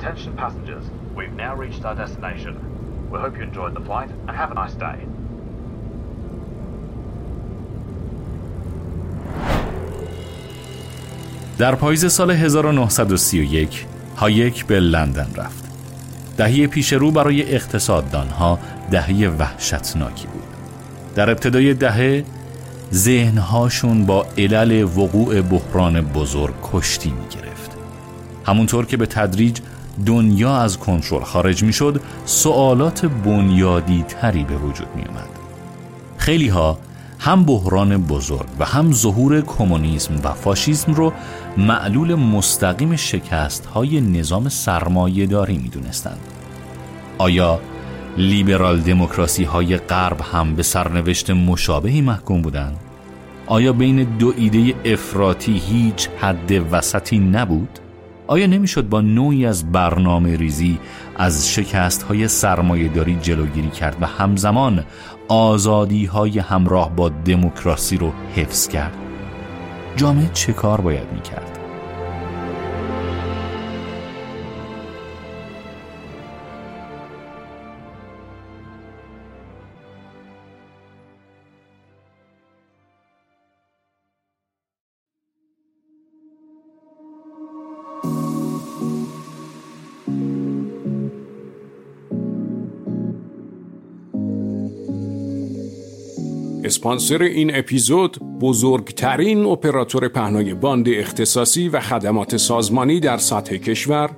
Attention passengers, we've now reached our destination. We hope you enjoyed the flight and have a nice day. در پاییز سال 1931 هایک به لندن رفت. دهه پیش رو برای اقتصاددانها دهه وحشتناکی بود. در ابتدای دهه ذهنهاشون با علل وقوع بحران بزرگ کشتی می گرفت. همونطور که به تدریج دنیا از کنترل خارج می شد سوالات بنیادی تری به وجود می اومد. خیلی ها هم بحران بزرگ و هم ظهور کمونیسم و فاشیسم رو معلول مستقیم شکست های نظام سرمایه داری می دونستند. آیا لیبرال دموکراسی های غرب هم به سرنوشت مشابهی محکوم بودند؟ آیا بین دو ایده افراطی هیچ حد وسطی نبود؟ آیا نمی‌شد با نوعی از برنامه ریزی از شکست های سرمایه داری جلوگیری کرد و همزمان آزادی های همراه با دموکراسی رو حفظ کرد؟ جامعه چه کار باید می‌کرد؟ اسپانسر این اپیزود بزرگترین اپراتور پهنای باند اختصاصی و خدمات سازمانی در سطح کشور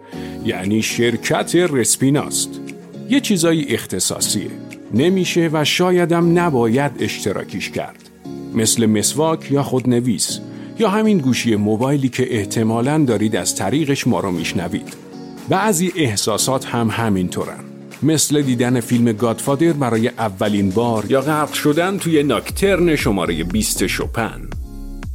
یعنی شرکت رسپیناست. یه چیزای اختصاصیه. نمیشه و شایدم نباید اشتراکیش کرد. مثل مسواک یا خودنویس یا همین گوشی موبایلی که احتمالاً دارید از طریقش ما رو میشنوید. بعضی احساسات هم همینطورن. مثل دیدن فیلم Godfather برای اولین بار یا غرق شدن توی nocturne شماره 20 شوپن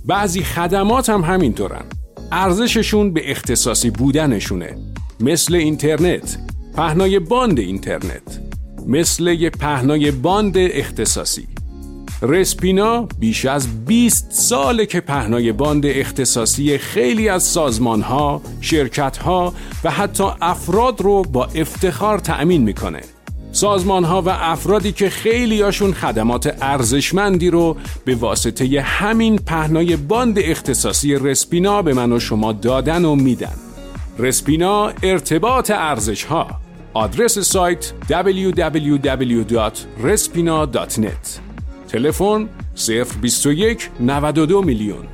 بعضی خدمات هم همینطورن. ارزششون به اختصاصی بودنشونه. مثل اینترنت پهنای باند اینترنت. مثل یه پهنای باند اختصاصی. رسپینا بیش از 20 ساله که پهنای باند اختصاصی خیلی از سازمان ها، شرکت ها و حتی افراد رو با افتخار تأمین می‌کنه. سازمان ها و افرادی که خیلیاشون خدمات ارزشمندی رو به واسطه همین پهنای باند اختصاصی رسپینا به من و شما دادن و میدن. رسپینا ارتباط ارزش ها آدرس سایت www.respina.net تلفن 021 92 میلیون.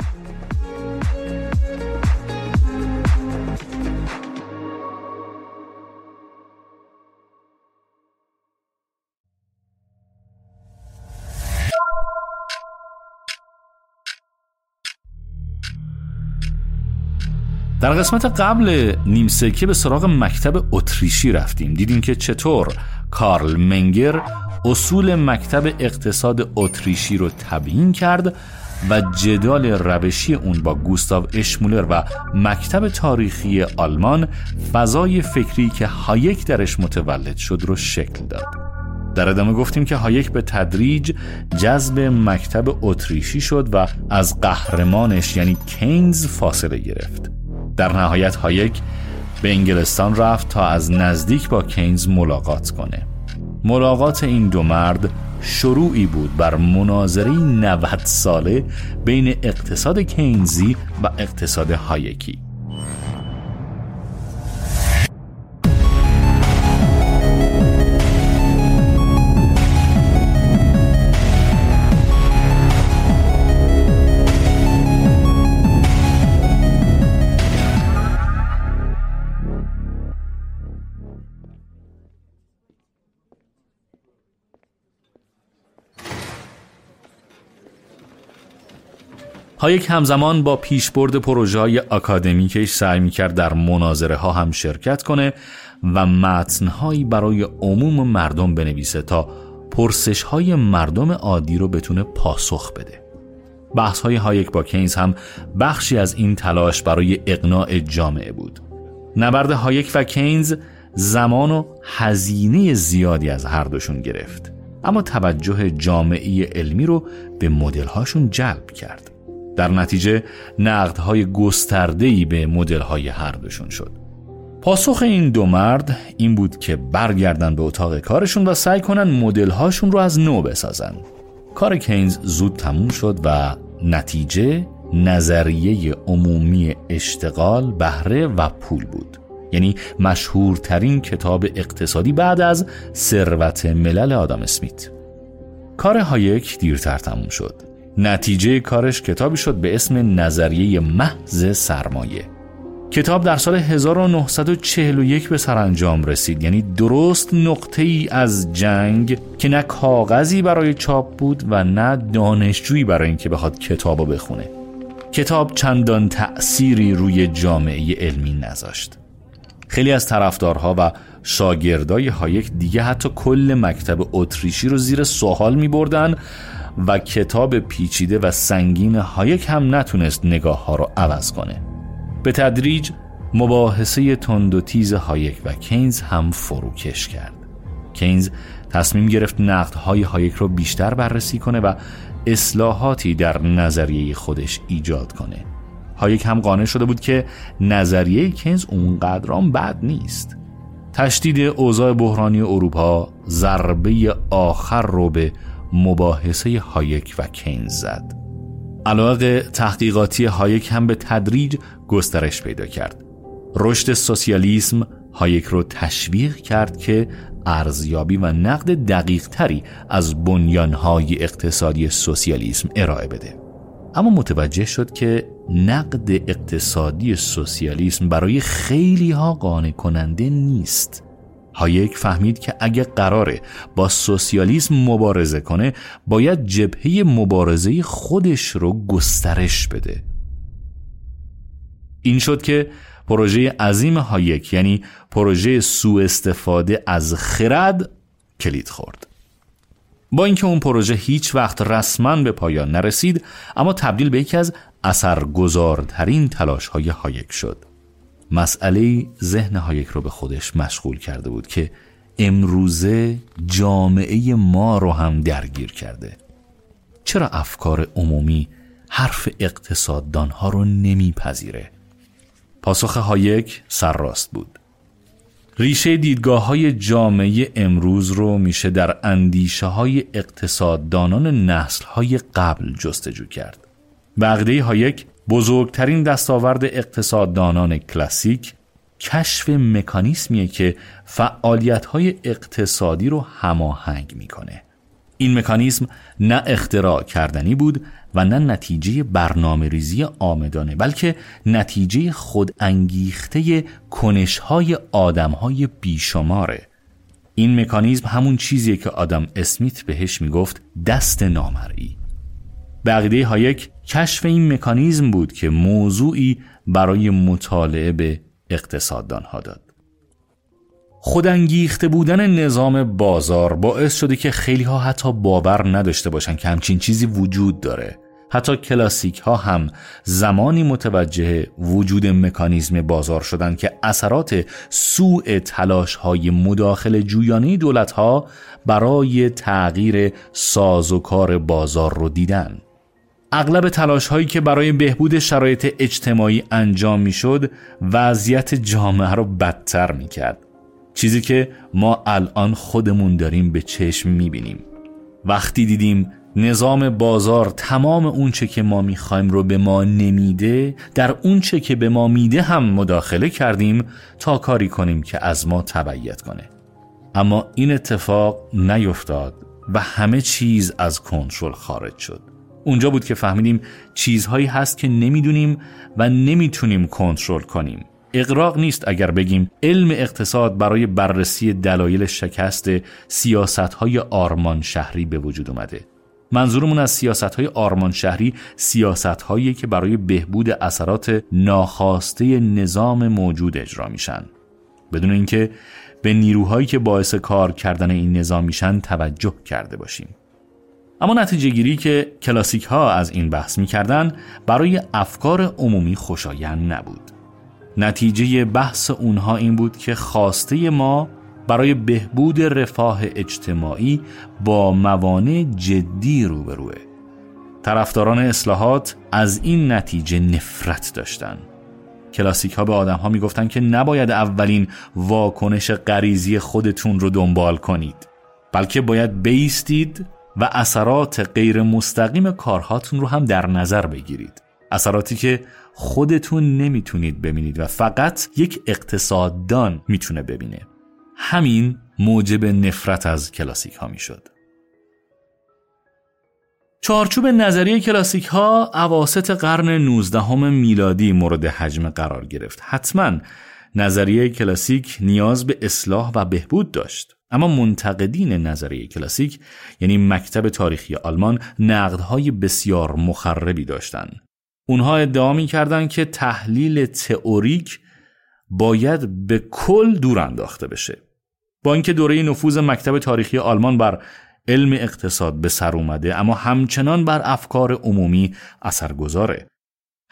در قسمت قبل نیم سکه به سراغ مکتب اتریشی رفتیم. دیدیم که چطور کارل منگر اصول مکتب اقتصاد اتریشی رو تبیین کرد و جدال روشی اون با گوستاو اشمولر و مکتب تاریخی آلمان فضای فکری که هایک درش متولد شد رو شکل داد. در ادامه گفتیم که هایک به تدریج جذب مکتب اتریشی شد و از قهرمانش یعنی کینز فاصله گرفت. در نهایت هایک به انگلستان رفت تا از نزدیک با کینز ملاقات کنه. ملاقات این دو مرد شروعی بود بر مناظره 90 ساله بین اقتصاد کینزی و اقتصاد هایکی. هایک همزمان با پیشبرد پروژه های اکادمیکش سعی می‌کرد در مناظره ها هم شرکت کنه و متنهایی برای عموم مردم بنویسه تا پرسش های مردم عادی رو بتونه پاسخ بده. بحث های هایک با کینز هم بخشی از این تلاش برای اقناع جامعه بود. نبرد هایک و کینز زمان و هزینه زیادی از هر دوشون گرفت. اما توجه جامعه علمی رو به مدل هاشون جلب کرد. در نتیجه نقدهای گسترده‌ای به مدل‌های هر دوشون شد. پاسخ این دو مرد این بود که برگردن به اتاق کارشون و سعی کنن مدل هاشون رو از نو بسازن. کار کینز زود تموم شد و نتیجه نظریه عمومی اشتغال بهره و پول بود. یعنی مشهورترین کتاب اقتصادی بعد از ثروت ملل آدم اسمیت. کار هایک دیرتر تموم شد. نتیجه کارش کتابی شد به اسم نظریه محض سرمایه. کتاب در سال 1941 به سرانجام رسید. یعنی درست نقطه ای از جنگ که نه کاغذی برای چاپ بود و نه دانشجویی برای اینکه بخواد کتابو بخونه. کتاب چندان تأثیری روی جامعه علمی نذاشت. خیلی از طرفدارها و شاگردای هایک دیگه حتی کل مکتب اتریشی رو زیر سوال می بردن و کتاب پیچیده و سنگین هایک هم نتونست نگاه ها رو عوض کنه. به تدریج مباحثه تند و تیز هایک و کینز هم فروکش کرد. کینز تصمیم گرفت نقدهای هایک رو بیشتر بررسی کنه و اصلاحاتی در نظریه خودش ایجاد کنه. هایک هم قانع شده بود که نظریه کینز اونقدرام بد نیست. تشدید اوضاع بحرانی اروپا ضربه آخر رو به مباحثه هایک و کینز زد. علاقه تحقیقاتی هایک هم به تدریج گسترش پیدا کرد. رشد سوسیالیسم هایک رو تشویق کرد که ارزیابی و نقد دقیق تری از بنیانهای اقتصادی سوسیالیسم ارائه بده. اما متوجه شد که نقد اقتصادی سوسیالیسم برای خیلی ها قانع کننده نیست. هایک فهمید که اگه قراره با سوسیالیسم مبارزه کنه باید جبهه مبارزه خودش رو گسترش بده. این شد که پروژه عظیم هایک یعنی پروژه سوء استفاده از خرد کلید خورد. با اینکه اون پروژه هیچ وقت رسما به پایان نرسید اما تبدیل به یکی از اثرگذارترین تلاش های هایک شد. مسئله ذهن هایک رو به خودش مشغول کرده بود که امروزه جامعه ما رو هم درگیر کرده. چرا افکار عمومی حرف اقتصاددان ها رو نمیپذیره؟ پاسخ هایک سرراست بود. ریشه دیدگاه های جامعه امروز رو میشه در اندیشه های اقتصاددانان نسل های قبل جستجو کرد. بغده هایک بزرگترین دستاورد اقتصاددانان کلاسیک کشف مکانیسمیه که فعالیت های اقتصادی رو هماهنگ می‌کنه. این مکانیسم نه اختراع کردنی بود و نه نتیجه برنامه ریزی آمدانه بلکه نتیجه خود انگیخته کنشهای آدمهای بیشماره این مکانیزم همون چیزیه که آدم اسمیت بهش می‌گفت دست نامرئی بقیده هایک کشف این مکانیزم بود که موضوعی برای مطالعه به اقتصاددان ها داد. خودانگیخته بودن نظام بازار باعث شده که خیلی ها حتی باور نداشته باشن که همچین چیزی وجود داره. حتی کلاسیک ها هم زمانی متوجه وجود مکانیزم بازار شدند که اثرات سوء تلاش های مداخل جویانه دولت ها برای تغییر ساز و کار بازار رو دیدن. اغلب تلاش هایی که برای بهبود شرایط اجتماعی انجام می شد وضعیت جامعه رو بدتر می کرد چیزی که ما الان خودمون داریم به چشم می بینیم وقتی دیدیم نظام بازار تمام اونچه که ما می‌خوایم رو به ما نمیده در اونچه که به ما میده هم مداخله کردیم تا کاری کنیم که از ما تبعیت کنه. اما این اتفاق نیفتاد و همه چیز از کنترل خارج شد. اونجا بود که فهمیدیم چیزهایی هست که نمی‌دونیم و نمی‌تونیم کنترل کنیم. اقراق نیست اگر بگیم علم اقتصاد برای بررسی دلایل شکست سیاست های آرمان شهری به وجود اومده. منظورمون از سیاست های آرمان شهری سیاست هایی که برای بهبود اثرات ناخواسته نظام موجود اجرا میشن. بدون اینکه به نیروهایی که باعث کار کردن این نظام میشن توجه کرده باشیم. اما نتیجه گیری که کلاسیک ها از این بحث می‌کردن برای افکار عمومی خوشایند نبود. نتیجه بحث اونها این بود که خواسته ما برای بهبود رفاه اجتماعی با موانع جدی روبروه. طرفداران اصلاحات از این نتیجه نفرت داشتند کلاسیک ها به آدم ها می‌گفتن که نباید اولین واکنش غریزی خودتون رو دنبال کنید بلکه باید بیستید و اثرات غیر مستقیم کارهاتون رو هم در نظر بگیرید اثراتی که خودتون نمی‌تونید ببینید و فقط یک اقتصاددان می‌تونه ببینه همین موجب نفرت از کلاسیک ها می‌شد چارچوب نظریه کلاسیک ها اواسط قرن 19 میلادی مورد حجم قرار گرفت. حتما نظریه کلاسیک نیاز به اصلاح و بهبود داشت. اما منتقدین نظریه کلاسیک یعنی مکتب تاریخی آلمان نقدهای بسیار مخربی داشتند. اونها ادعا می کردن که تحلیل تئوریک باید به کل دور انداخته بشه. با اینکه دوره نفوذ مکتب تاریخی آلمان بر علم اقتصاد به سر اومده اما همچنان بر افکار عمومی اثرگذاره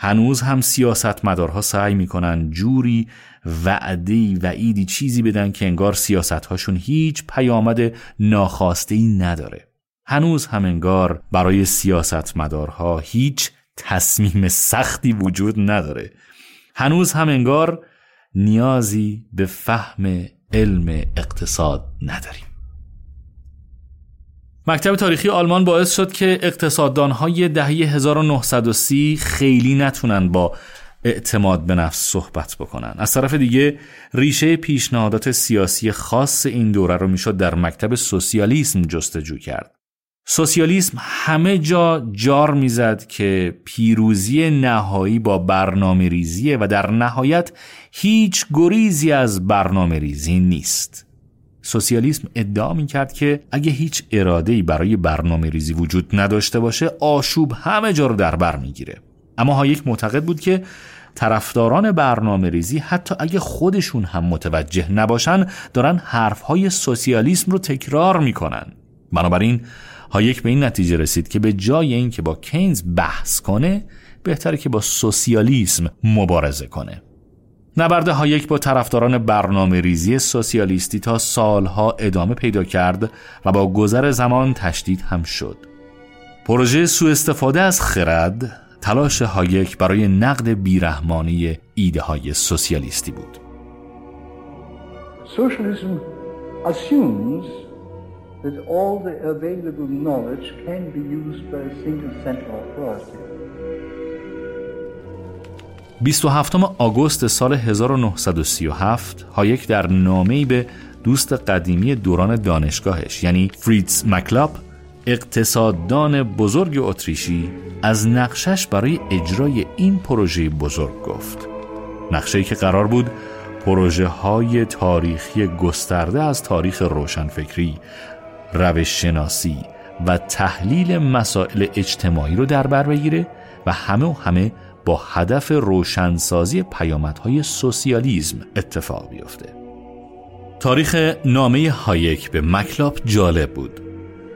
هنوز هم سیاستمدارها سعی می‌کنن جوری وعدی و ایدی چیزی بدن که انگار سیاستهاشون هیچ پیامد ناخواسته ای نداره. هنوز هم انگار برای سیاستمدارها هیچ تصمیم سختی وجود نداره. هنوز هم انگار نیازی به فهم علم اقتصاد نداریم. مکتب تاریخی آلمان باعث شد که اقتصاددانهای دهه 1930 خیلی نتونن با اعتماد به نفس صحبت بکنن. از طرف دیگه ریشه پیشنهادات سیاسی خاص این دوره رو می‌شد در مکتب سوسیالیسم جستجو کرد. سوسیالیسم همه جا جار می‌زد که پیروزی نهایی با برنامه ریزیه و در نهایت هیچ گریزی از برنامه ریزی نیست. سوسیالیسم ادعا می کرد که اگه هیچ ای برای برنامه ریزی وجود نداشته باشه آشوب همه جا رو در بر می‌گیره. اما هایک معتقد بود که طرفداران برنامه ریزی حتی اگه خودشون هم متوجه نباشن دارن حرفهای سوسیالیسم رو تکرار می‌کنن. بنابراین هایک به این نتیجه رسید که به جای اینکه با کینز بحث کنه بهتره که با سوسیالیسم مبارزه کنه. نبرد هایک با طرفداران برنامه ریزی سوسیالیستی تا سالها ادامه پیدا کرد و با گذر زمان تشدید هم شد. پروژه سوء استفاده از خرد تلاش هایک برای نقد بیرحمانی ایده های سوسیالیستی بود. Socialism assumes that all the available knowledge can be used by a single central authority. 27 آگوست سال 1937 هایک در نامه‌ای به دوست قدیمی دوران دانشگاهش یعنی فریتز مکلاپ اقتصاددان بزرگ اتریشی از نقشش برای اجرای این پروژه بزرگ گفت. نقشه‌ای که قرار بود پروژه های تاریخی گسترده از تاریخ روشنفکری روش شناسی و تحلیل مسائل اجتماعی رو در بر بگیره و همه و همه با هدف روشنسازی پیامدهای سوسیالیزم اتفاق بیفته. تاریخ نامه هایک به مکلاپ جالب بود.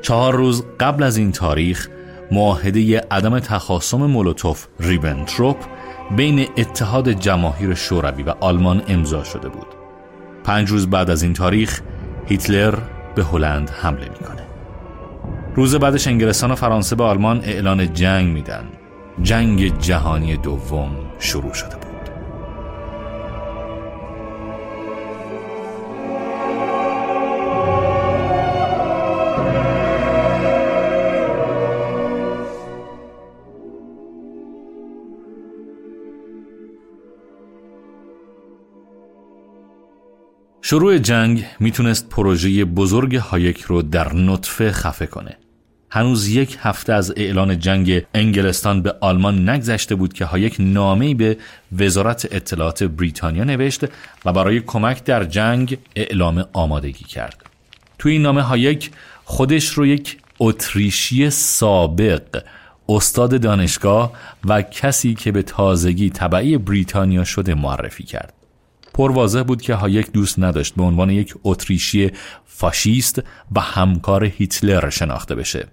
چهار روز قبل از این تاریخ معاهده عدم تخاصم مولوتوف ریبنتروپ بین اتحاد جماهیر شوروی و آلمان امضا شده بود. پنج روز بعد از این تاریخ هیتلر به هلند حمله می‌کنه. روز بعدش انگلستان و فرانسه به آلمان اعلان جنگ میدن جنگ جهانی دوم شروع شده بود. شروع جنگ می‌تونست پروژه بزرگ هایک رو در نطفه خفه کنه. هنوز یک هفته از اعلان جنگ انگلستان به آلمان نگذشته بود که هایک نامه‌ای به وزارت اطلاعات بریتانیا نوشت و برای کمک در جنگ اعلام آمادگی کرد. توی این نامه هایک خودش رو یک اتریشی سابق استاد دانشگاه و کسی که به تازگی تبعه‌ی بریتانیا شده معرفی کرد. پر بود که هایک دوست نداشت به عنوان یک اتریشی فاشیست و همکار هیتلر شناخته بشه.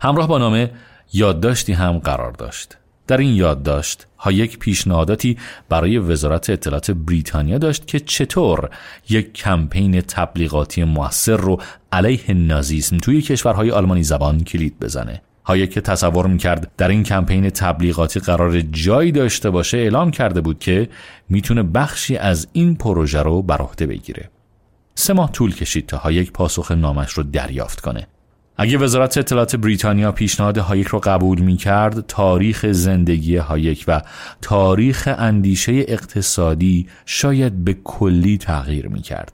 همراه با نامه یادداشتی هم قرار داشت. در این یادداشت هایک پیشنهاداتی برای وزارت اطلاعات بریتانیا داشت که چطور یک کمپین تبلیغاتی موثر رو علیه نازیسم توی کشورهای آلمانی زبان کلید بزنه. هایک که تصور می‌کرد در این کمپین تبلیغاتی قرار جایی داشته باشه اعلام کرده بود که می‌تونه بخشی از این پروژه رو بر عهده بگیره سه ماه طول کشید تا هایک پاسخ نامه‌ش رو دریافت کنه اگه وزارت اطلاعات بریتانیا پیشنهاد هایک رو قبول می کرد تاریخ زندگی هایک و تاریخ اندیشه اقتصادی شاید به کلی تغییر می کرد.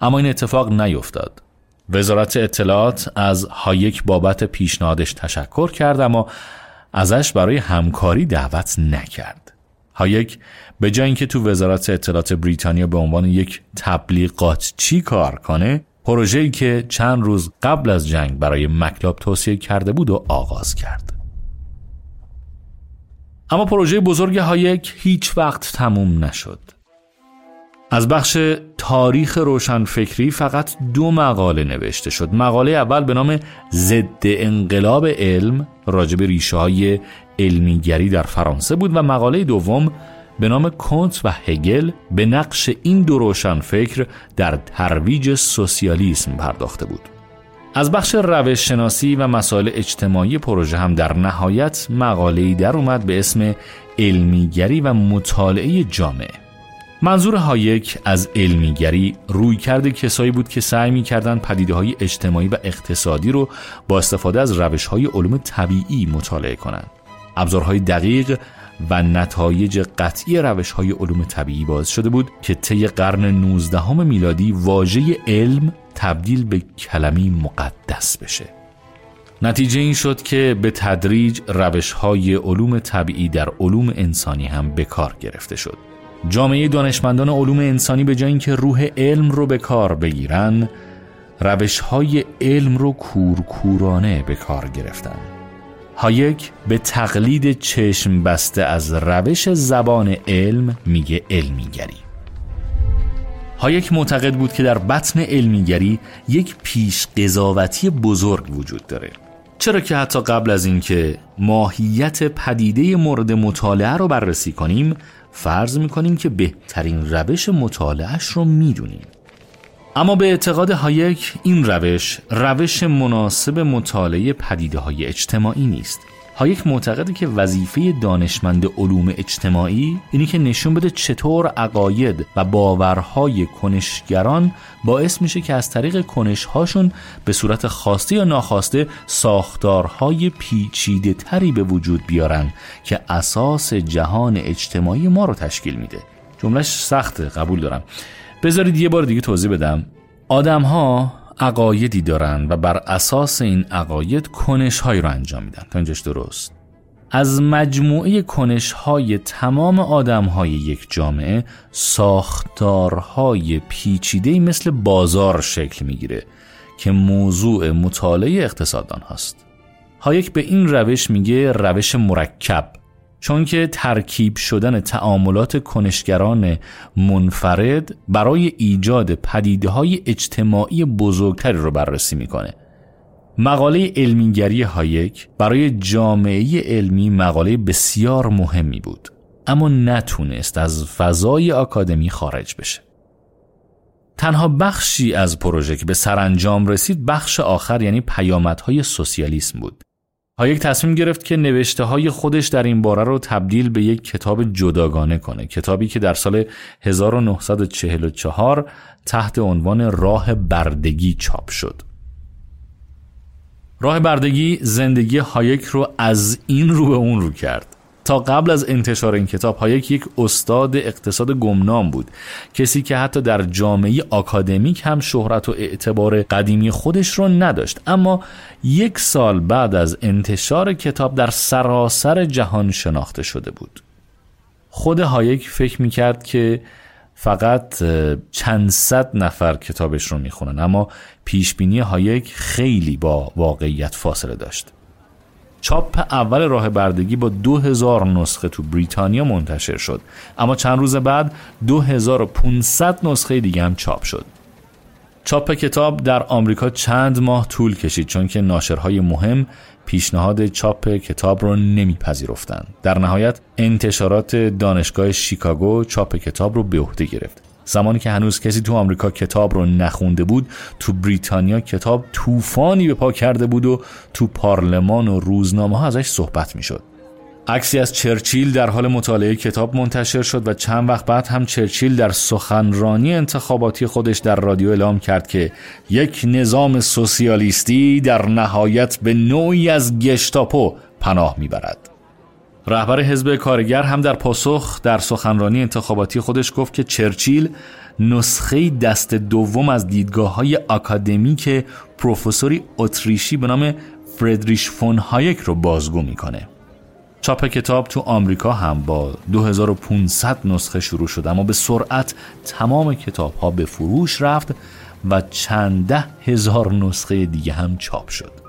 اما این اتفاق نیفتاد. وزارت اطلاعات از هایک بابت پیشنهادش تشکر کرد اما ازش برای همکاری دعوت نکرد. هایک به جای اینکه تو وزارت اطلاعات بریتانیا به عنوان یک تبلیغات چی کار کنه پروژه‌ای که چند روز قبل از جنگ برای مکلاپ توصیف کرده بود رو آغاز کرد. اما پروژه بزرگ هایک هیچ وقت تموم نشد. از بخش تاریخ روشنفکری فقط دو مقاله نوشته شد. مقاله اول به نام ضد انقلاب علم راجب ریشه های علمیگری در فرانسه بود و مقاله دوم به نام کنت و هگل به نقش این دو روشنفکر در ترویج سوسیالیسم پرداخته بود. از بخش روش شناسی و مسائل اجتماعی پروژه هم در نهایت مقاله‌ای در اومد به اسم علمیگری و مطالعه جامعه. منظور هایک از علمیگری روی کرده کسایی بود که سعی می کردن پدیده های اجتماعی و اقتصادی رو با استفاده از روش های علوم طبیعی مطالعه کنند. ابزارهای دقیق و نتایج قطعی روش های علوم طبیعی باعث شده بود که طی قرن 19 میلادی واژه علم تبدیل به کلمی مقدس بشه. نتیجه این شد که به تدریج روش های علوم طبیعی در علوم انسانی هم به کار گرفته شد. جامعه دانشمندان علوم انسانی به جای اینکه روح علم رو به کار بگیرن روش های علم رو کورکورانه به کار گرفتن. هایک به تقلید چشم بسته از روش زبان علم میگه علمیگری. هایک معتقد بود که در بطن علمیگری یک پیش قضاوتی بزرگ وجود داره. چرا که حتی قبل از اینکه ماهیت پدیده مورد مطالعه رو بررسی کنیم فرض می‌کنیم که بهترین روش مطالعهش رو می‌دونیم. اما به اعتقاد هایک این روش روش مناسب مطالعه پدیده های اجتماعی نیست. هایک معتقده که وظیفه دانشمند علوم اجتماعی اینه که نشون بده چطور عقاید و باورهای کنشگران باعث میشه که از طریق کنشهاشون به صورت خواسته یا ناخواسته ساختارهای پیچیده تری به وجود بیارن که اساس جهان اجتماعی ما رو تشکیل میده. جملهش سخته قبول دارم. بذارید یه بار دیگه توضیح بدم. آدم ها عقایدی دارن و بر اساس این عقاید کنش های رو انجام میدن. تا اینجاش درست. از مجموعه کنش های تمام آدم های یک جامعه ساختارهای پیچیده مثل بازار شکل می‌گیره که موضوع مطالعه اقتصاددان هاست. هایک به این روش میگه روش مرکب. چون که ترکیب شدن تعاملات کنشگران منفرد برای ایجاد پدیده های اجتماعی بزرگتری رو بررسی می‌کنه. مقاله علمیگری هایک برای جامعه علمی مقاله بسیار مهمی بود اما نتونست از فضای آکادمی خارج بشه. تنها بخشی از پروژه که به سرانجام رسید بخش آخر یعنی پیامدهای سوسیالیسم بود هایک تصمیم گرفت که نوشته های خودش در این باره رو تبدیل به یک کتاب جداگانه کنه. کتابی که در سال 1944 تحت عنوان راه بردگی چاپ شد. راه بردگی زندگی هایک رو از این رو به اون رو کرد. تا قبل از انتشار این کتاب هایک یک استاد اقتصاد گمنام بود. کسی که حتی در جامعه آکادمیک هم شهرت و اعتبار قدیمی خودش رو نداشت. اما یک سال بعد از انتشار کتاب در سراسر جهان شناخته شده بود. خود هایک فکر می‌کرد که فقط چند صد نفر کتابش رو می‌خونن. اما پیشبینی هایک خیلی با واقعیت فاصله داشت. چاپ اول راه بردگی با 2000 نسخه تو بریتانیا منتشر شد اما چند روز بعد 2500 نسخه دیگه هم چاپ شد چاپ کتاب در آمریکا چند ماه طول کشید چون که ناشرهای مهم پیشنهاد چاپ کتاب رو نمیپذیرفتند. در نهایت انتشارات دانشگاه شیکاگو چاپ کتاب رو به عهده گرفت. زمانی که هنوز کسی تو آمریکا کتاب رو نخونده بود تو بریتانیا کتاب طوفانی به پا کرده بود و تو پارلمان و روزنامه ها ازش صحبت می شد عکسی از چرچیل در حال مطالعه کتاب منتشر شد و چند وقت بعد هم چرچیل در سخنرانی انتخاباتی خودش در رادیو اعلام کرد که یک نظام سوسیالیستی در نهایت به نوعی از گشتاپو پناه می‌برد. رهبر حزب کارگر هم در پاسخ در سخنرانی انتخاباتی خودش گفت که چرچیل نسخه دست دوم از دیدگاه های اکادمیک پروفسور اتریشی به نام فردریش فون هایک رو بازگو می‌کنه. چاپ کتاب تو آمریکا هم با 2500 نسخه شروع شد اما به سرعت تمام کتاب ها به فروش رفت و چند ده هزار نسخه دیگه هم چاپ شد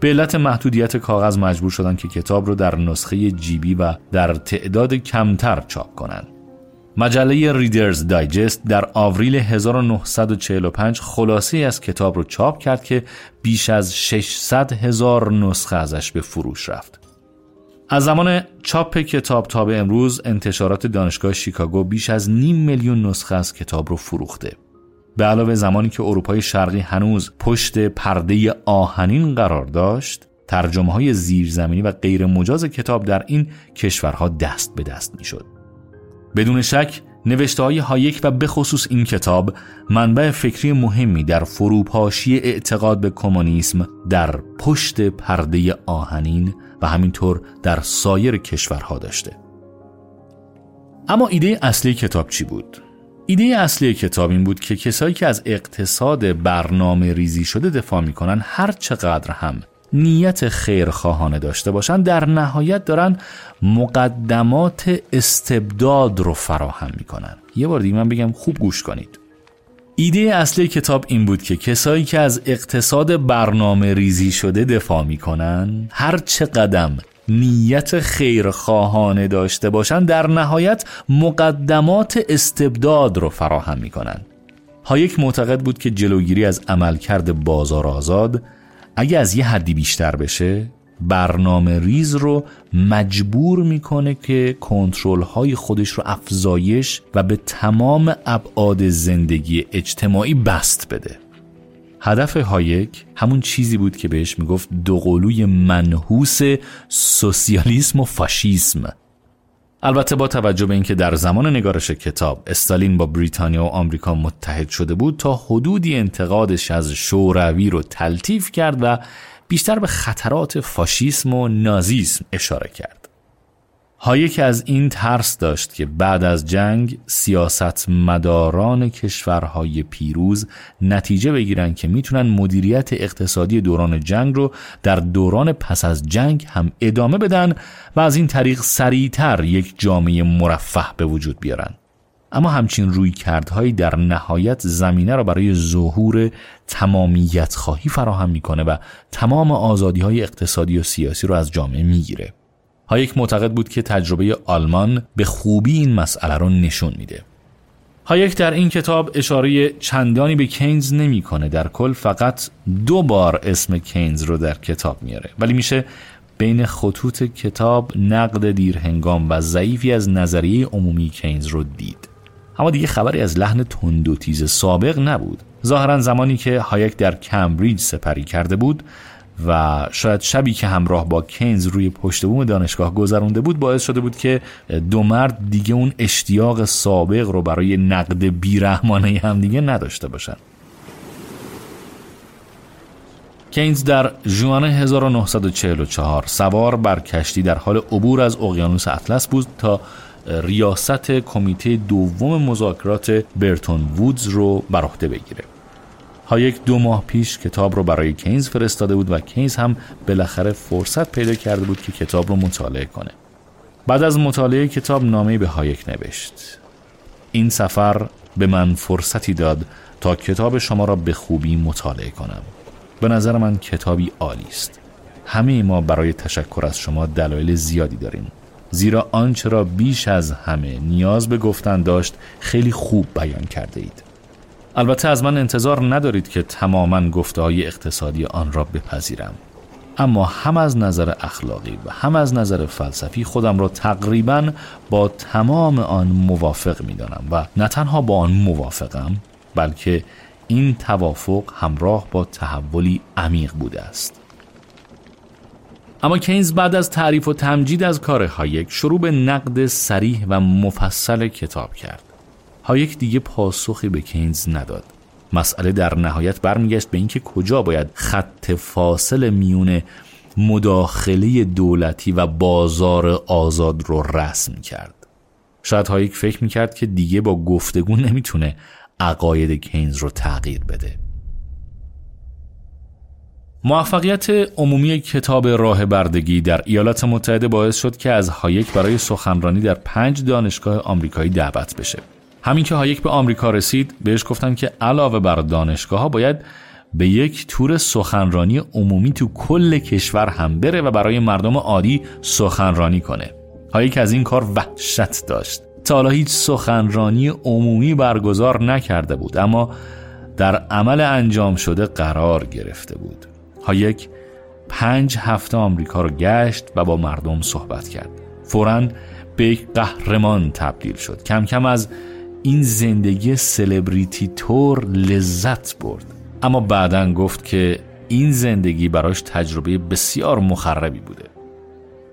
به علت محدودیت کاغذ مجبور شدن که کتاب رو در نسخه جیبی و در تعداد کمتر چاپ کنند. مجله ریدرز دایجست در آوریل 1945 خلاصه از کتاب رو چاپ کرد که بیش از 600 هزار نسخه ازش به فروش رفت. از زمان چاپ کتاب تا به امروز انتشارات دانشگاه شیکاگو بیش از نیم میلیون نسخه از کتاب رو فروخته. به علاوه زمانی که اروپای شرقی هنوز پشت پرده آهنین قرار داشت، ترجمه های زیرزمینی و غیر مجاز کتاب در این کشورها دست به دست می شد. بدون شک نوشته های هایک و به خصوص این کتاب منبع فکری مهمی در فروپاشی اعتقاد به کمونیسم در پشت پرده آهنین و همینطور در سایر کشورها داشته اما ایده اصلی کتاب چی بود؟ ایده اصلی کتاب این بود که کسایی که از اقتصاد برنامه ریزی شده دفاع می‌کنن هر چقدر هم نیت خیرخواهانه داشته باشن در نهایت دارن مقدمات استبداد رو فراهم می‌کنن. یه بار دیگه من بگم خوب گوش کنید. ایده اصلی کتاب این بود که کسایی که از اقتصاد برنامه ریزی شده دفاع می‌کنن هر چه قدم نیت خیرخواهانه داشته باشند در نهایت مقدمات استبداد رو فراهم می‌کنن هایک معتقد بود که جلوگیری از عملکرد بازار آزاد اگه از یه حدی بیشتر بشه برنامه ریز رو مجبور می‌کنه که کنترل های خودش رو افزایش و به تمام ابعاد زندگی اجتماعی بسط بده. هدف هایک همون چیزی بود که بهش می‌گفت دوقلوی منحوس سوسیالیسم و فاشیسم البته با توجه به اینکه در زمان نگارش کتاب استالین با بریتانیا و آمریکا متحد شده بود تا حدودی انتقادش از شوروی رو تلطیف کرد و بیشتر به خطرات فاشیسم و نازیسم اشاره کرد. هایک از این ترس داشت که بعد از جنگ سیاست مداران کشورهای پیروز نتیجه بگیرن که می‌تونن مدیریت اقتصادی دوران جنگ رو در دوران پس از جنگ هم ادامه بدن و از این طریق سریعتر یک جامعه مرفه به وجود بیارن. اما همچین رویکردهایی در نهایت زمینه را برای ظهور تمامیت خواهی فراهم می‌کنه و تمام آزادی های اقتصادی و سیاسی رو از جامعه می‌گیره. هایک معتقد بود که تجربه آلمان به خوبی این مسئله رو نشون میده. هایک در این کتاب اشاره چندانی به کینز نمی‌کنه در کل فقط دو بار اسم کینز رو در کتاب میاره ولی میشه بین خطوط کتاب نقد دیرهنگام و ضعیفی از نظریه عمومی کینز رو دید. اما دیگه خبری از لحن تند تیز سابق نبود ظاهرا زمانی که هایک در کمبریج سپری کرده بود و شاید شبی که همراه با کینز روی پشت بوم دانشگاه گذرونده بود باعث شده بود که دو مرد دیگه اون اشتیاق سابق رو برای نقد بیرحمانه همدیگه نداشته باشن. کینز در ژوئن 1944 سوار بر کشتی در حال عبور از اقیانوس اطلس بود تا ریاست کمیته دوم مذاکرات برتون وودز رو بر عهده بگیره. هایک دو ماه پیش کتاب رو برای کینز فرستاده بود و کینز هم بالاخره فرصت پیدا کرده بود که کتاب رو مطالعه کنه. بعد از مطالعه کتاب نامه‌ای به هایک نوشت. این سفر به من فرصتی داد تا کتاب شما را به خوبی مطالعه کنم. به نظر من کتابی عالی است. همه ما برای تشکر از شما دلایل زیادی داریم. زیرا آنچه را بیش از همه نیاز به گفتن داشت خیلی خوب بیان کرده اید. البته از من انتظار ندارید که تماما گفته های اقتصادی آن را بپذیرم. اما هم از نظر اخلاقی و هم از نظر فلسفی خودم را تقریبا با تمام آن موافق می دانم و نه تنها با آن موافقم بلکه این توافق همراه با تحولی عمیق بوده است. اما کینز بعد از تعریف و تمجید از کار هایک شروع به نقد صریح و مفصل کتاب کرد. هایک دیگه پاسخی به کینز نداد. مسئله در نهایت برمیگشت به اینکه کجا باید خط فاصل میون مداخله دولتی و بازار آزاد رو رسم کرد. شاید هایک فکر می‌کرد که دیگه با گفتگو نمی‌تونه عقاید کینز رو تغییر بده. موفقیت عمومی کتاب راه بردگی در ایالات متحده باعث شد که از هایک برای سخنرانی در پنج دانشگاه آمریکایی دعوت بشه. همین که هایک به آمریکا رسید بهش گفتن که علاوه بر دانشگاه ها باید به یک تور سخنرانی عمومی تو کل کشور هم بره و برای مردم عادی سخنرانی کنه. هایک از این کار وحشت داشت. تا حالا هیچ سخنرانی عمومی برگزار نکرده بود اما در عمل انجام شده قرار گرفته بود. هایک پنج هفته آمریکا رو گشت و با مردم صحبت کرد. فورا به یک قهرمان تبدیل شد. کم کم از این زندگی سلبریتی‌طور لذت برد. اما بعدا گفت که این زندگی براش تجربه بسیار مخربی بوده.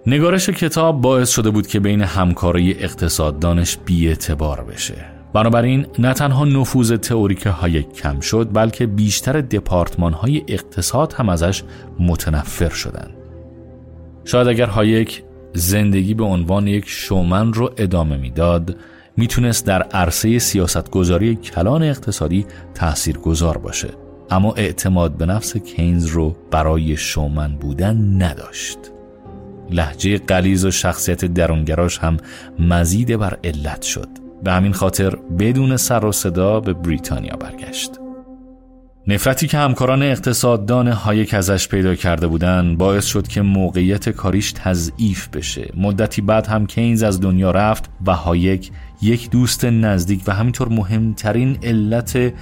نگارش کتاب باعث شده بود که بین همکارای اقتصاددانش بی‌اعتبار بشه. بنابراین نه تنها نفوذ تئوریک هایک کم شد بلکه بیشتر دپارتمان های اقتصاد هم ازش متنفر شدند. شاید اگر هایک زندگی به عنوان یک شومن رو ادامه می‌داد می‌تونست در عرصه سیاستگذاری کلان اقتصادی تأثیر گذار باشه. اما اعتماد به نفس کینز رو برای شومن بودن نداشت. لهجه غلیظ و شخصیت درونگراش هم مزید بر علت شد. به همین خاطر بدون سر و صدا به بریتانیا برگشت. نفرتی که همکاران اقتصاددان هایک ازش پیدا کرده بودند باعث شد که موقعیت کاریش تضعیف بشه. مدتی بعد هم کینز از دنیا رفت و هایک یک دوست نزدیک و همینطور مهمترین علت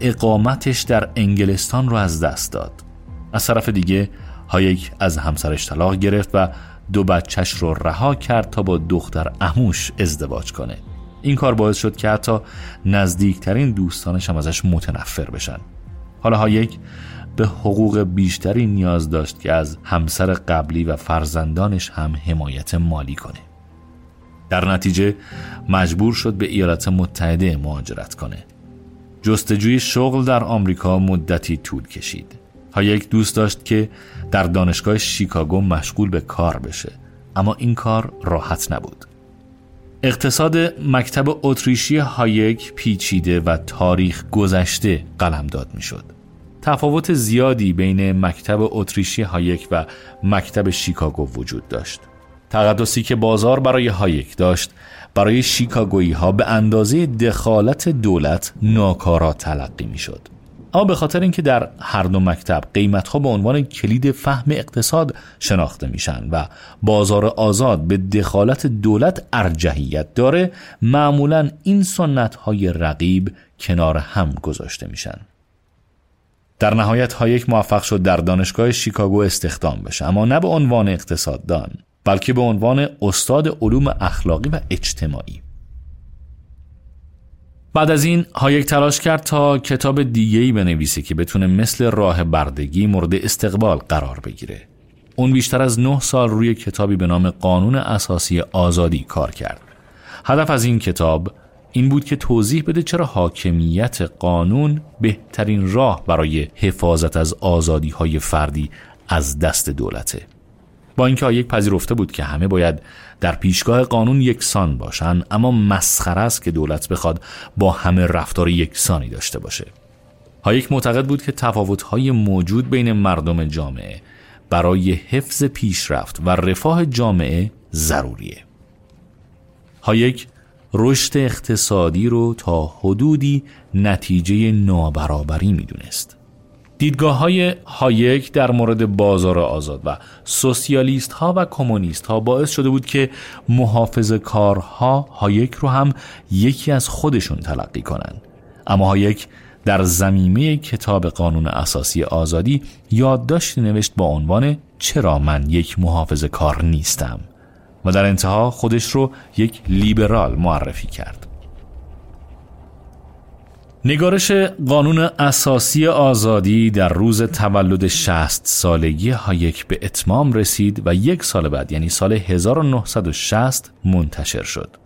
اقامتش در انگلستان رو از دست داد. از طرف دیگه هایک از همسرش طلاق گرفت و دو بچهش رو رها کرد تا با دختر عموش ازدواج کنه. این کار باعث شد که حتی نزدیکترین دوستانش هم ازش متنفر بشن. حالا هایک به حقوق بیشتری نیاز داشت که از همسر قبلی و فرزندانش هم حمایت مالی کنه. در نتیجه مجبور شد به ایالات متحده مهاجرت کنه. جستجوی شغل در آمریکا مدتی طول کشید. هایک دوست داشت که در دانشگاه شیکاگو مشغول به کار بشه اما این کار راحت نبود. اقتصاد مکتب اتریشی هایک پیچیده و تاریخ گذشته قلمداد می‌شد. تفاوت زیادی بین مکتب اتریشی هایک و مکتب شیکاگو وجود داشت. تقدسی که بازار برای هایک داشت برای شیکاگویی ها به اندازه دخالت دولت ناکارا تلقی می شد. اما به خاطر اینکه در هر دو مکتب قیمت ها به عنوان کلید فهم اقتصاد شناخته میشن و بازار آزاد به دخالت دولت ارجحیت داره معمولا این سنت های رقیب کنار هم گذاشته میشن. در نهایت هایک موفق شد در دانشگاه شیکاگو استخدام بشه اما نه به عنوان اقتصاددان بلکه به عنوان استاد علوم اخلاقی و اجتماعی. بعد از این هایک تلاش کرد تا کتاب دیگه‌ای بنویسه که بتونه مثل راه بردگی مورد استقبال قرار بگیره. اون بیشتر از نه سال روی کتابی به نام قانون اساسی آزادی کار کرد. هدف از این کتاب این بود که توضیح بده چرا حاکمیت قانون بهترین راه برای حفاظت از آزادی های فردی از دست دولته. با اینکه یک پذیرفته بود که همه باید در پیشگاه قانون یکسان باشند اما مسخره است که دولت بخواد با همه رفتار یکسانی داشته باشه. هایک معتقد بود که تفاوت‌های موجود بین مردم جامعه برای حفظ پیشرفت و رفاه جامعه ضروریه. هایک رشد اقتصادی رو تا حدودی نتیجه نابرابری می‌دونست. دیدگاه های هایک در مورد بازار آزاد و سوسیالیست ها و کمونیست ها باعث شده بود که محافظه‌کارها هایک رو هم یکی از خودشون تلقی کنند. اما هایک در ضمیمه کتاب قانون اساسی آزادی یادداشتی نوشت با عنوان چرا من یک محافظه‌کار نیستم و در انتها خودش رو یک لیبرال معرفی کرد نگارش قانون اساسی آزادی در روز تولد 60 سالگی هایک به اتمام رسید و یک سال بعد یعنی سال 1960 منتشر شد.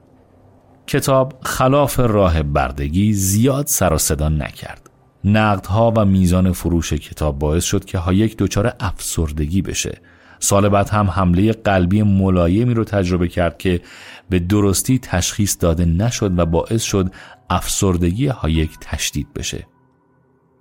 کتاب خلاف راه بردگی زیاد سر و صدا نکرد. نقدها و میزان فروش کتاب باعث شد که هایک دچار افسردگی بشه. سال بعد هم حمله قلبی ملایمی رو تجربه کرد که به درستی تشخیص داده نشد و باعث شد افسردگی هایک تشدید بشه.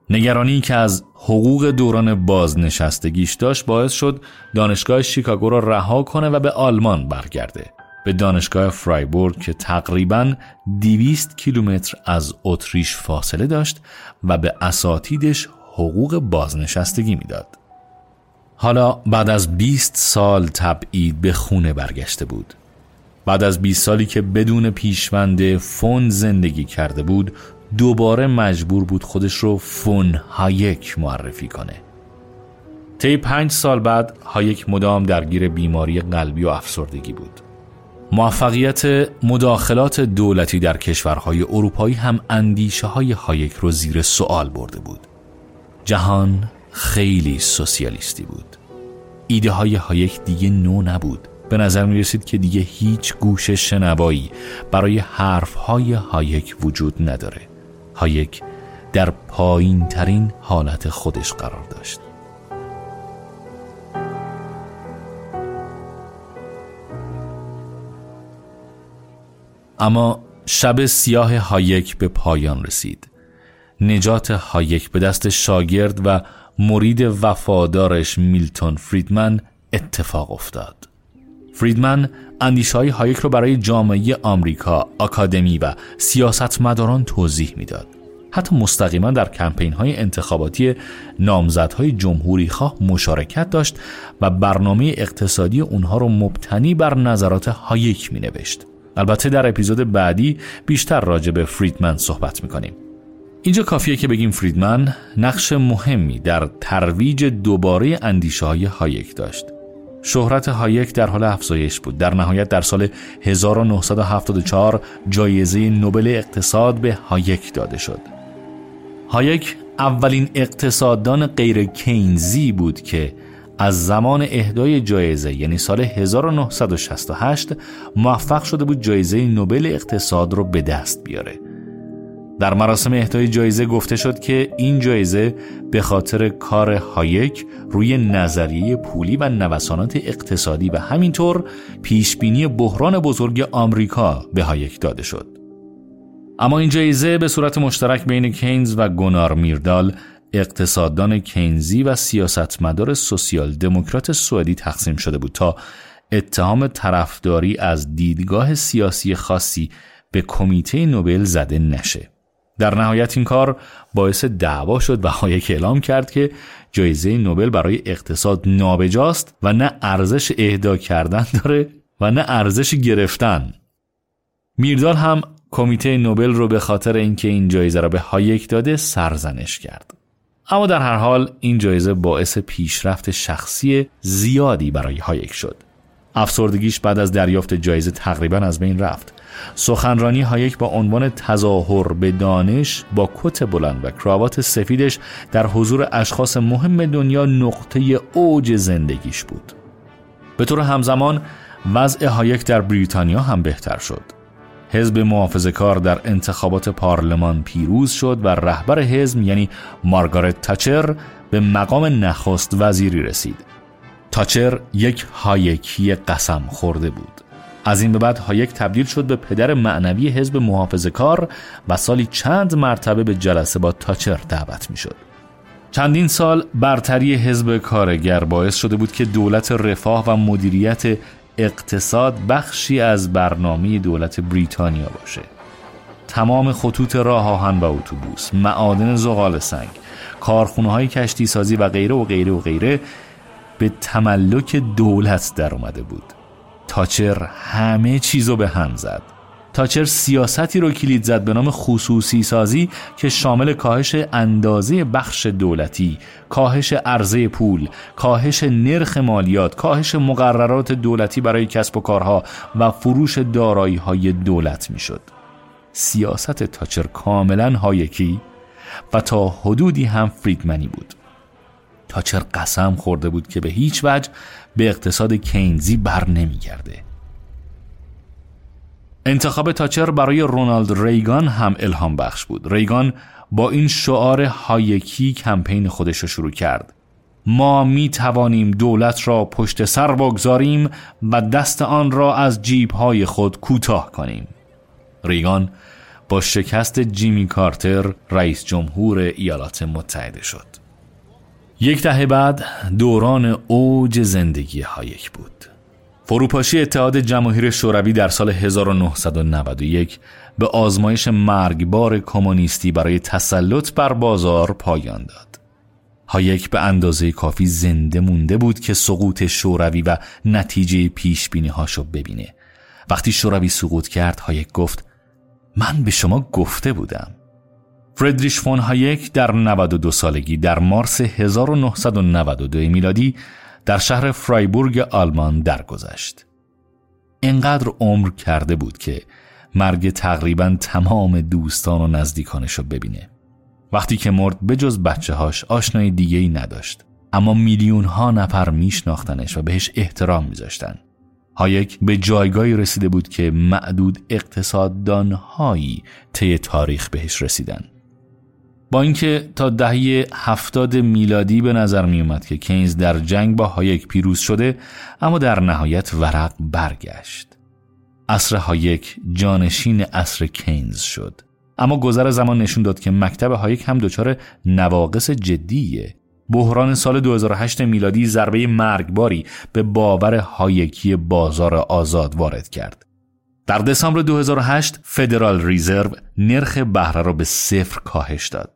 نگرانی که از حقوق دوران بازنشستگیش داشت باعث شد دانشگاه شیکاگو را رها کنه و به آلمان برگرده. به دانشگاه فرایبورگ که تقریبا 200 کیلومتر از اتریش فاصله داشت و به اساتیدش حقوق بازنشستگی می‌داد. حالا بعد از 20 سال تبعید به خونه برگشته بود. بعد از 20 سالی که بدون پیشوند فون زندگی کرده بود دوباره مجبور بود خودش رو فون هایک معرفی کنه. طی پنج سال بعد هایک مدام درگیر بیماری قلبی و افسردگی بود. موفقیت مداخلات دولتی در کشورهای اروپایی هم اندیشه های هایک رو زیر سوال برده بود. جهان خیلی سوسیالیستی بود. ایده های هایک دیگه نو نبود. به نظر می رسید که دیگه هیچ گوش شنوایی برای حرف های هایک وجود نداره. هایک در پایین ترین حالت خودش قرار داشت. اما شب سیاه هایک به پایان رسید نجات هایک به دست شاگرد و مرید وفادارش میلتون فریدمن اتفاق افتاد فریدمن اندیشه های هایک رو برای جامعه آمریکا، آکادمی و سیاستمداران توضیح می‌داد. حتی مستقیما در کمپین های انتخاباتی نامزدهای جمهوری خواه مشارکت داشت و برنامه اقتصادی اونها رو مبتنی بر نظرات هایک می نوشت. البته در اپیزود بعدی بیشتر راجع به فریدمن صحبت می‌کنیم اینجا کافیه که بگیم فریدمن نقش مهمی در ترویج دوباره اندیشه های هایک داشت. شهرت هایک در حال افزایش بود. در نهایت در سال 1974 جایزه نوبل اقتصاد به هایک داده شد. هایک اولین اقتصاددان غیر کینزی بود که از زمان اهدای جایزه یعنی سال 1968 موفق شده بود جایزه نوبل اقتصاد رو به دست بیاره. در مراسم اهدای جایزه گفته شد که این جایزه به خاطر کار هایک روی نظریه پولی و نوسانات اقتصادی و همینطور پیشبینی بحران بزرگ آمریکا به هایک داده شد. اما این جایزه به صورت مشترک بین کینز و گونار میردال اقتصاددان کینزی و سیاستمدار سوسیال دموکرات سوئدی تقسیم شده بود تا اتهام طرفداری از دیدگاه سیاسی خاصی به کمیته نوبل زده نشه. در نهایت این کار باعث دعوا شد و هایک اعلام کرد که جایزه نوبل برای اقتصاد نابجاست و نه ارزش اهدا کردن داره و نه ارزش گرفتن. میردال هم کمیته نوبل رو به خاطر اینکه این جایزه را به هایک داده سرزنش کرد. اما در هر حال این جایزه باعث پیشرفت شخصی زیادی برای هایک شد. افسردگیش بعد از دریافت جایزه تقریبا از بین رفت. سخنرانی هایک با عنوان تظاهر به دانش با کت بلند و کراوات سفیدش در حضور اشخاص مهم دنیا نقطه اوج زندگیش بود. به طور همزمان وضع هایک در بریتانیا هم بهتر شد. حزب محافظه کار در انتخابات پارلمان پیروز شد و رهبر حزب یعنی مارگارت تاچر به مقام نخست وزیری رسید. تاچر یک هایکی قسم خورده بود. از این به بعد هایک تبدیل شد به پدر معنوی حزب محافظه کار و سالی چند مرتبه به جلسه با تاچر دعوت می شد. چندین سال برتری حزب کارگر باعث شده بود که دولت رفاه و مدیریت اقتصاد بخشی از برنامه دولت بریتانیا باشه تمام خطوط راه آهن و اتوبوس معادن زغال سنگ کارخونه های کشتی سازی و غیره و غیره و غیره به تملک دولت در اومده بود تاچر همه چیزو به هم زد تاچر سیاستی رو کلید زد به نام خصوصی سازی که شامل کاهش اندازه بخش دولتی، کاهش عرضه پول، کاهش نرخ مالیات، کاهش مقررات دولتی برای کسب و کارها و فروش دارایی های دولت می‌شد. سیاست تاچر کاملا هایکی و تا حدودی هم فریدمنی بود. تاچر قسم خورده بود که به هیچ وجه به اقتصاد کینزی بر نمیگرده. انتخاب تاچر برای رونالد ریگان هم الهام بخش بود. ریگان با این شعار هایکی کمپین خودش رو شروع کرد. ما می توانیم دولت را پشت سر بگذاریم و دست آن را از جیب های خود کوتاه کنیم. ریگان با شکست جیمی کارتر رئیس جمهور ایالات متحده شد. یک دهه بعد دوران اوج زندگی هایک بود. فروپاشی اتحاد جماهیر شوروی در سال 1991 به آزمایش مرگبار کمونیستی برای تسلط بر بازار پایان داد. هایک به اندازه کافی زنده مونده بود که سقوط شوروی و نتیجه پیش بینی هاشو ببینه. وقتی شوروی سقوط کرد هایک گفت من به شما گفته بودم. فردریش فون هایک در 92 سالگی در مارس 1992 میلادی در شهر فرایبورگ آلمان درگذشت. اینقدر عمر کرده بود که مرگ تقریبا تمام دوستان و نزدیکانش رو ببینه. وقتی که مرد جز بچه هاش آشنای دیگه ای نداشت. اما میلیون ها نفر میشناختنش و بهش احترام میذاشتن. هایک به جایگاهی رسیده بود که معدود اقتصاددانهایی طی تاریخ بهش رسیدن. با اینکه تا دهه هفتاد میلادی به نظر می اومد که کینز در جنگ با هایک پیروز شده اما در نهایت ورق برگشت. عصر هایک جانشین عصر کینز شد. اما گذر زمان نشون داد که مکتب هایک هم دچار نواقص جدیه. بحران سال 2008 میلادی ضربه مرگباری به باور هایکی بازار آزاد وارد کرد. در دسامبر 2008 فدرال ریزرو نرخ بهره را به صفر کاهش داد.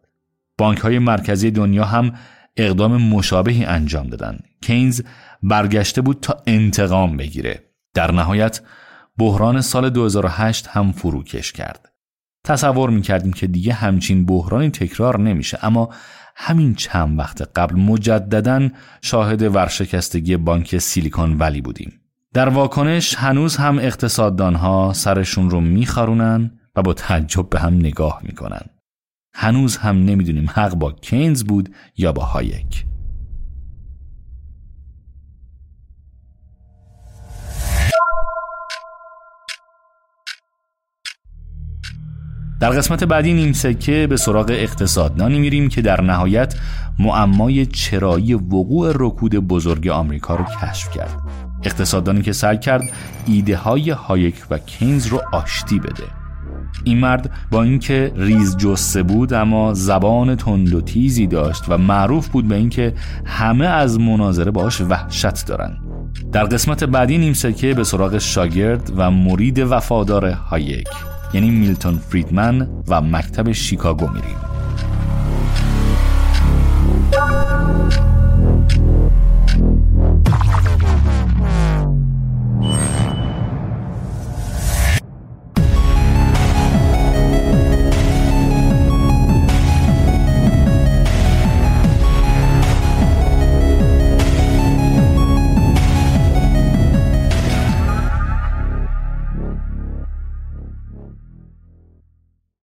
بانک های مرکزی دنیا هم اقدام مشابهی انجام دادن. کینز برگشته بود تا انتقام بگیره. در نهایت بحران سال 2008 هم فروکش کرد. تصور می‌کردیم که دیگه همچین بحرانی تکرار نمیشه اما همین چند وقت قبل مجددا شاهد ورشکستگی بانک سیلیکون ولی بودیم. در واکنش هنوز هم اقتصاددانها سرشون رو میخارونن و با تعجب به هم نگاه می‌کنن. هنوز هم نمی‌دونیم حق با کینز بود یا با هایک. در قسمت بعدی نیم سکه به سراغ اقتصاددانی میریم که در نهایت معمای چرایی وقوع رکود بزرگ آمریکا رو کشف کرد. اقتصاددانی که سعی کرد ایده های هایک و کینز رو آشتی بده. این مرد با اینکه ریز جثه بود اما زبان تند و تیزی داشت و معروف بود به اینکه همه از مناظره باش وحشت دارن. در قسمت بعدی نیم سکه به سراغ شاگرد و مرید وفادار هایک یعنی میلتون فریدمن و مکتب شیکاگو میریم.